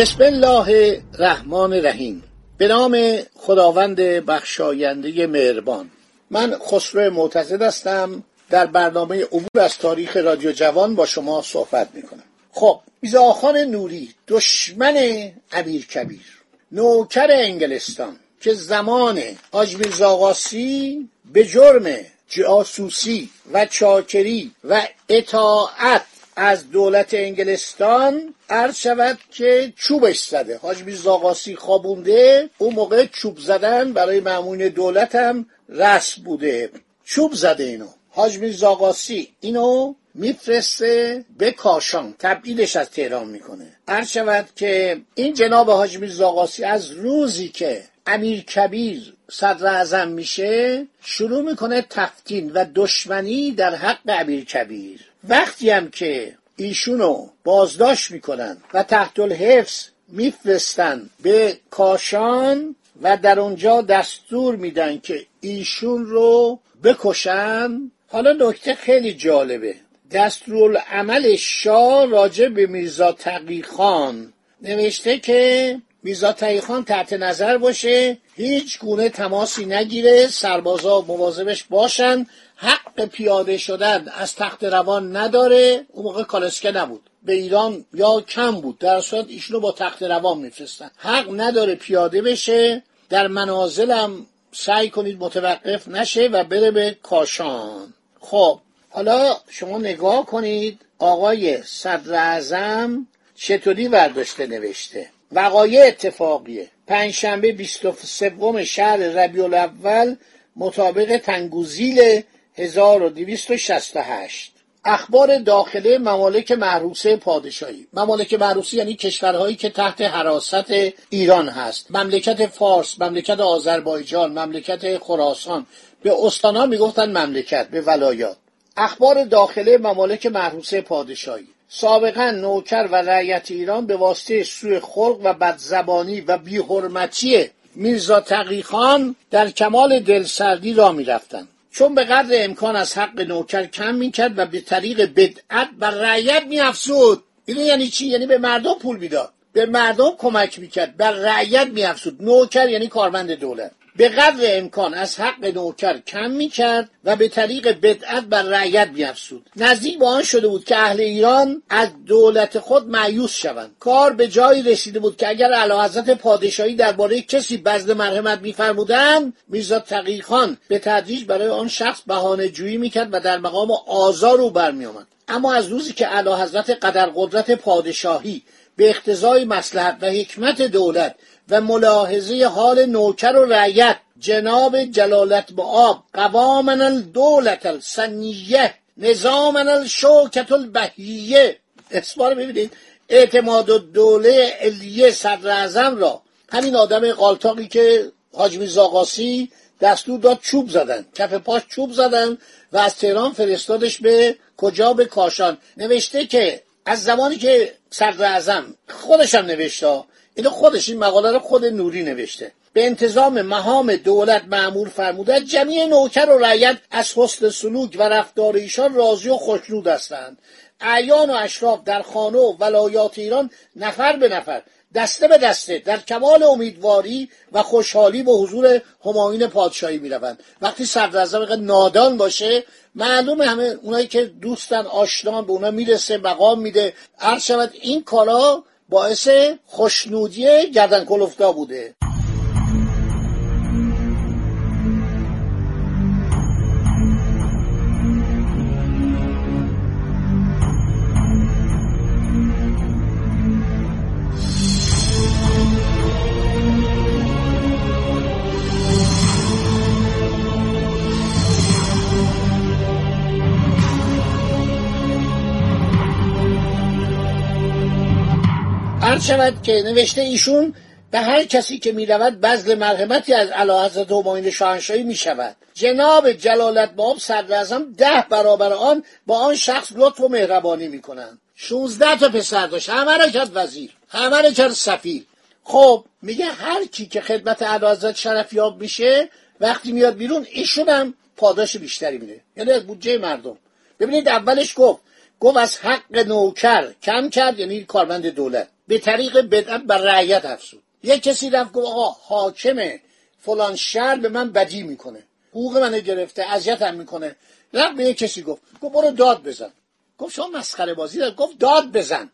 بسم الله الرحمن الرحیم. به نام خداوند بخشاینده مهربان. من خسرو معتزد هستم. در برنامه عبور از تاریخ رادیو جوان با شما صحبت می‌کنم. خب میزاخان نوری دشمن امیر کبیر. نوکر انگلستان که زمان حاج میرزا به جرم جاسوسی و چاکری و اطاعت از دولت انگلستان عرض شود که چوبش زده. حاج میرزا خوابونده اون موقع چوب زدن برای معمون دولت هم رسم بوده. چوب زده اینو. حاج میرزا اینو میفرسته به کاشان. تبعیدش از تهران می‌کنه. عرض شود که این جناب حاج میرزا از روزی که امیر کبیر صدر اعظم میشه شروع می‌کنه تفتین و دشمنی در حق امیر کبیر. وقتی هم که ایشونو بازداشت می‌کنن و تحت الحفظ میفرستن به کاشان و در اونجا دستور میدن که ایشون رو بکشن حالا نکته خیلی جالبه. دستورالعمل شاه راجع به میرزا تقی خان نوشته که میرزا خان تحت نظر باشه هیچ گونه تماسی نگیره سربازا مواظبش باشن حق پیاده شدن از تخت روان نداره اون موقع کالسکه نبود. به ایران یا کم بود در صورت ایشونو با تخت روان میفرستن. حق نداره پیاده بشه در منازلم سعی کنید متوقف نشه و بره به کاشان. خب حالا شما نگاه کنید آقای صدر اعظم چطوری برداشته نوشته؟ وقایع اتفاقیه. پنجشنبه 23 شهر ربیع الاول مطابق تنگوزیل 1268 اخبار داخله ممالک محروسه پادشاهی. ممالک محروسه یعنی کشورهایی که تحت حراست ایران هست. مملکت فارس مملکت آذربایجان مملکت خراسان. به استانها می‌گفتن مملکت به ولایات. اخبار داخله ممالک محروسه پادشاهی. سابقا نوکر و رعیت ایران به واسطه سوء خلق و بدزبانی و بیحرمتی میرزا تقیخان در کمال دلسردی را می‌رفتند. چون به قدر امکان از حق نوکر کم می‌کرد و به طریق بدعت بر رعیت میافزود. اینو یعنی چی؟ یعنی به مردم پول می‌داد. به مردم کمک می‌کرد. بر رعیت میافزود. نوکر یعنی کارمند دولت. به قدر امکان از حق نوکر کم می کرد و به طریق بدعت بر رعیت میافزود نزدیک آن شده بود که اهل ایران از دولت خود معیوس شوند. کار به جایی رسیده بود که اگر اعلیحضرت پادشاهی درباره کسی بزد مرحمت میفرمودند میرزا تقیخان به تدریج برای آن شخص بهانه جویی می‌کرد و در مقام آزار او برمیآمد. اما از روزی که اعلیحضرت قدر قدرت پادشاهی به اقتضای مسلحت و حکمت دولت و ملاحظه حال نوکر و رعیت جناب جلالت آب قوامن الدولت السنیه نظامن الشوکت البهیه. اسمار ببینید اعتماد و دوله علیه صدر را همین آدم قالتاقی که حاج میرزا دستور داد چوب زدن. کف پاش چوب زدن و از تهران فرستادش به کجا؟ به کاشان. نوشته که از زمانی که صدر اعظم خودشم نوشته. اینو خودش این مقاله رو خود نوری نوشته. به انتظام مهام دولت معمور فرموده جمعی نوکر و رعیت از حسن سلوک و رفتار ایشان راضی و خوشنود هستند. اعیان و اشراف در خانه و ولایات ایران نفر به نفر. دسته به دسته در کمال امیدواری و خوشحالی به حضور همایون پادشاهی می‌روند. وقتی صدر نادان باشه معلومه همه اونایی که دوستن آشنان به اونا می‌رسه مقام میده عرض شود این کارا باعث خوشنودی گردن کلفتا بوده. هر شود که نوشته ایشون به هر کسی که می‌رود بذل مرحمتی از اعلیحضرت همایون شاهنشاهی می شود جناب جلالت باب صدر ده برابر آن با آن شخص لطف و مهربانی می‌کنند. شونزده تا پسر داشت. همه را کرد وزیر. همه را کرد سفیر. خب میگه هر کی که خدمت اعلیحضرت شرفیاب میشه وقتی میاد بیرون ایشون هم پاداش بیشتری میده. یعنی از بودجه مردم. ببینید اولش گفت گفت از حق نوکر کم کرد یعنی کارمند دولت. به طریق بدعت بر رعیت افزود. یه کسی رفت گفت آقا حاکم فلان شهر به من بدی می‌کنه. حقوق منو گرفته اذیتم می‌کنه. رفت به یه کسی گفت گفت برو داد بزن. گفت شما مسخره بازی دار گفت داد بزن.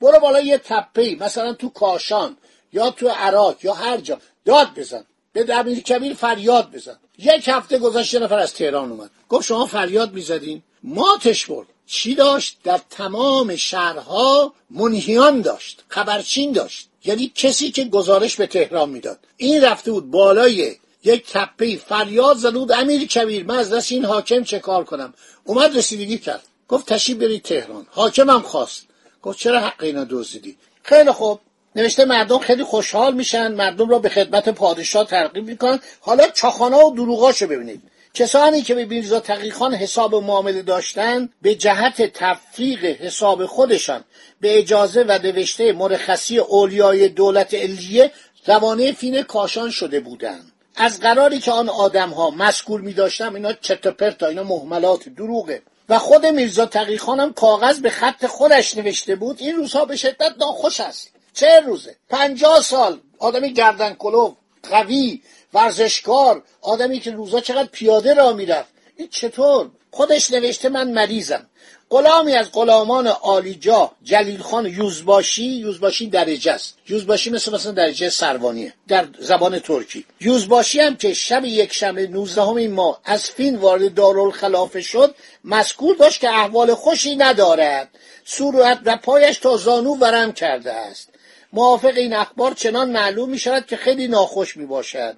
برو بالا یه تپه مثلا تو کاشان یا تو عراق یا هر جا. داد بزن. به امیر کبیر فریاد بزن. یک هفته گذشته نفر از تهران اومد. گفت شما فریاد می‌زدین؟ ماتش برد. چی داشت؟ در تمام شهرها منهیان داشت خبرچین داشت. یعنی کسی که گزارش به تهران می‌داد. این رفته بود بالای یک تپه فریاد زد بود امیر کبیر من از دست این حاکم چه کار کنم؟ اومد رسیدگی کرد. گفت تشریف برید تهران. حاکمم خواست. گفت چرا حق اینا دزدیدی؟ خیلی خوب. نوشته مردم خیلی خوشحال میشن مردم را به خدمت پادشاه ترغیب می‌کنن. حالا چاخانا و دروغاشو ببینید. کسانی که به میرزا تقیخان حساب معامله داشتند به جهت تفریق حساب خودشان به اجازه و نوشته مرخصی اولیای دولت الیه روانه فین کاشان شده بودند. از قراری که آن آدم ها مسکول می داشتم اینا چتپرتا اینا محملات دروغه. و خود میرزا تقیخان هم کاغذ به خط خودش نوشته بود این روزها به شدت ناخوش است. چه روزه؟ پنجاه سال آدمی گردن کلوف قوی ورزشکار آدمی که روزا چقدر پیاده را می‌رفت. این چطور؟ خودش نوشته من مریضم. غلامی از غلامان عالیجا جلیل خان یوزباشی یوزباشی درجه است. یوزباشی مثل مثلا درجه سروانیه در زبان ترکی. یوزباشی هم که شب یک شنبه 19 این ماه از فین وارد دارالخلافه شد مذکور داشت که احوال خوشی ندارد. صورت و پایش تا زانو ورم کرده است. موافق این اخبار چنان معلوم می شود که خیلی ناخوش می باشد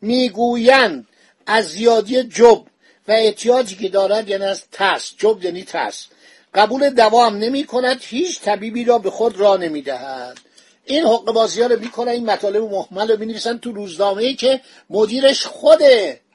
می‌گویند از زیادی جب و احتیاجی که دارد یعنی از ترس جب یعنی ترس. قبول دوا هم نمی کند هیچ طبیبی را به خود را نمی دهد این حق بازی ها رو این مطالب محمل رو می تو روزنامه ای که مدیرش خود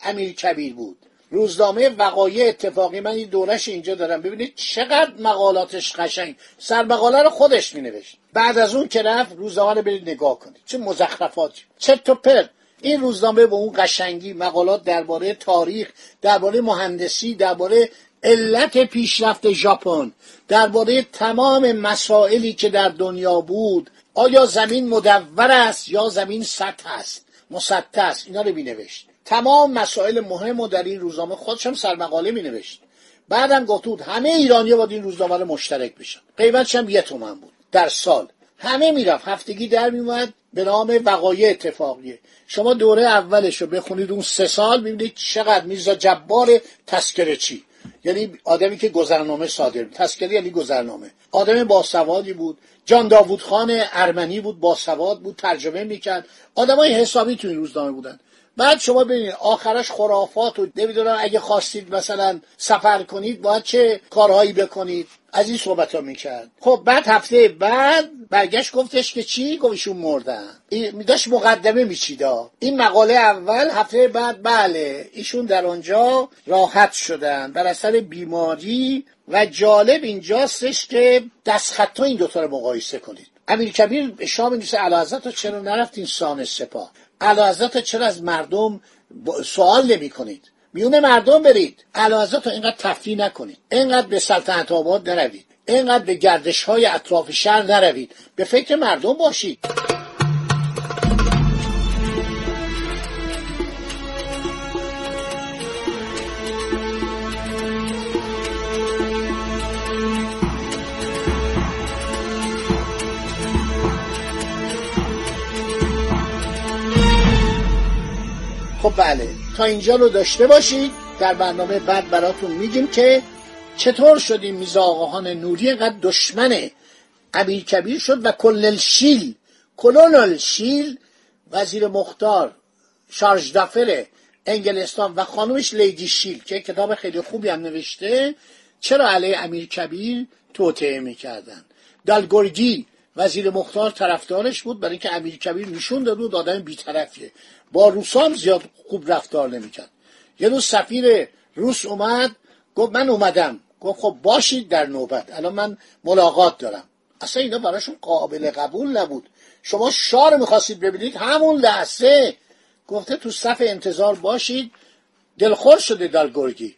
امیر کبیر بود. روزنامه وقایع اتفاقی من این دورش اینجا دارم. ببینید چقدر مقالاتش قشنگ. سرمقاله رو خودش می نوشت بعد از اون که رفت روزنامه رو برید نگاه کنید. چه مزخرفاتی. چه تو پر. این روزنامه به اون قشنگی مقالات درباره تاریخ درباره مهندسی درباره علت پیشرفت ژاپن درباره تمام مسائلی که در دنیا بود آیا زمین مدور است یا زمین سطح است؟ مسطح است اینا رو بینوشت تمام مسائل مهم و در این روزنامه خودش هم سرمقاله می نوشت بعدم گفت بود همه ایرانی باید این روزنامه رو مشترک بشن. قیمتش هم یه تومن بود در سال. همه می‌رفت. هفتگی در میومد به نام وقایع اتفاقیه. شما دوره اولش رو بخونید اون سه سال ببینید چقدر میرزا جبار تسکره چی. یعنی آدمی که گذرنامه صادر تسکری یعنی گذرنامه. آدم باسوادی بود. جان داوود خان ارمنی بود باسواد بود ترجمه می‌کرد. آدمای حسابی تو این روزنامه بودن. بعد شما ببینید آخرش خرافات و نمی‌دونم اگه خواستید مثلا سفر کنید باید چه کارهایی بکنید؟ از این صحبت ها می‌کرد. خب بعد هفته بعد برگشت گفتش که چی؟ گفت ایشون مردن. این داشت مقدمه میچیدا. این مقاله اول هفته بعد بله ایشون در آنجا راحت شدن. بر اثر بیماری و جالب اینجاستش که دستخط این دوتا رو مقایسه کنید. امیر کبیر شام نیست رو چرا نرفتین سان سپاه؟ حضرت چرا از مردم سوال نمی کنید میون مردم برید. حضرت رو اینقدر تفریح نکنید. اینقدر به سلطنت آباد نروید. اینقدر به گردش های اطراف شهر نروید. به فکر مردم باشید. بله. تا اینجا رو داشته باشید. در برنامه بعد براتون میگیم که چطور شدیم میزا آقاهان نوری اینقدر دشمن امیر کبیر شد و کلل شیل. کلونل شیل وزیر مختار شارژ دفر انگلستان و خانومش لیدی شیل که کتاب خیلی خوبی هم نوشته. چرا علیه امیر کبیر توطعه می‌کردن؟ دالگورگی وزیر مختار طرفدارش بود برای اینکه امیر کبیر نشون داد بود آدم بیطرفیه. با روسام زیاد خوب رفتار نمی‌کرد. یه روز سفیر روس اومد گفت من اومدم. گفت خب باشید در نوبت. الان من ملاقات دارم. اصلا اینا براشون قابل قبول نبود. شما شار می‌خواستید ببینید همون لحظه گفته تو صف انتظار باشید. دلخور شده دالگورگی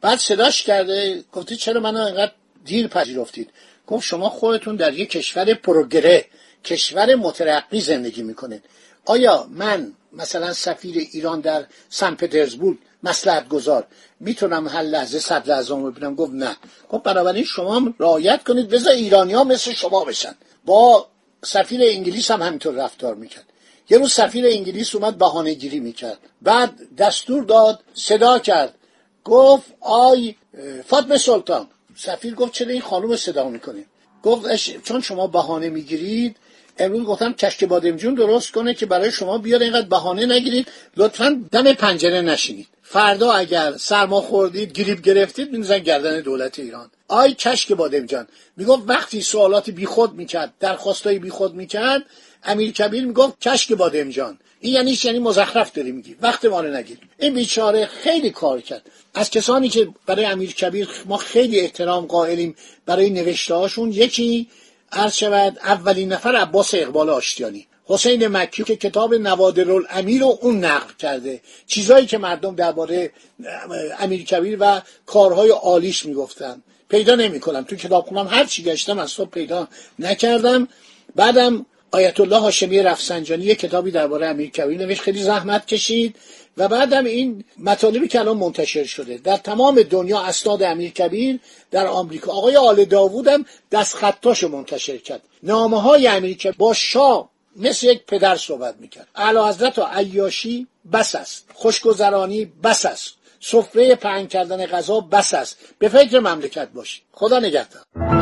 بعد صداش کرده گفته چرا منو انقدر دیر پذیرفتید؟ گفت شما خودتون در یک کشور پروگره کشور مترقی زندگی می‌کنید. آیا من مثلا سفیر ایران در سن پترزبورگ مسلحت گذار می‌تونم هر لحظه صدر اعظم ببینم؟ گفت نه. گفت بنابراین شما رعایت کنید بذار ایرانی ها مثل شما بشن. با سفیر انگلیس هم همینطور رفتار می‌کرد. یه روز سفیر انگلیس اومد بهانه گیری می‌کرد. بعد دستور داد صدا کرد. گفت آی فاطمه سلطان سفیر گفت چرا این خانم صدا می‌کنید گفت چون شما بهانه می‌گیرید امروز گفتم کشک بادمجون درست کنه که برای شما بیاد اینقدر بهانه نگیرید. لطفا دم پنجره نشینید. فردا اگر سرما خوردید گریب گرفتید بینزن گردن دولت ایران. آی کشک بادمجان می‌گفت وقتی سوالات بیخود می‌کرد درخواستای بیخود می‌کرد امیر کبیر می‌گفت کشک بادمجان این یعنی یعنی مزخرف داری میگی. وقت ما نگیر. این بیچاره خیلی کار کرد. از کسانی که برای امیر کبیر ما خیلی احترام قائلیم برای نوشته هاشون یکی عرض شود اولین نفر عباس اقبال آشتیانی. حسین مکی که کتاب نوادر الامیر رو اون نقل کرده. چیزایی که مردم درباره امیر کبیر و کارهای عالیش می‌گفتن. پیدا نمی‌کنم. تو کتاب خونم هر چی گشتم از صبح پیدا نکردم. بعدم آیت الله هاشمی رفسنجانی یه کتابی درباره امیر کبیر نوشت. خیلی زحمت کشید. و بعدم این مطالبی که الان منتشر شده. در تمام دنیا اسناد امیر کبیر در آمریکا. آقای آل داوود هم دست خطاش منتشر کرد. نامه های امیر کبیر با شاه مثل یک پدر صحبت می‌کرد. اعلی حضرت و عیاشی بس است. خوشگذرانی بس است. سفره پهن کردن غذا بس است. به فکر مملکت باشی خدا نگهدار.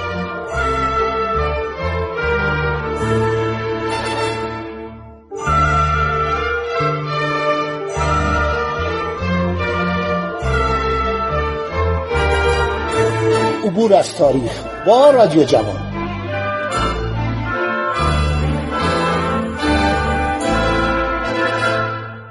عبور از تاریخ با رادیو جوان.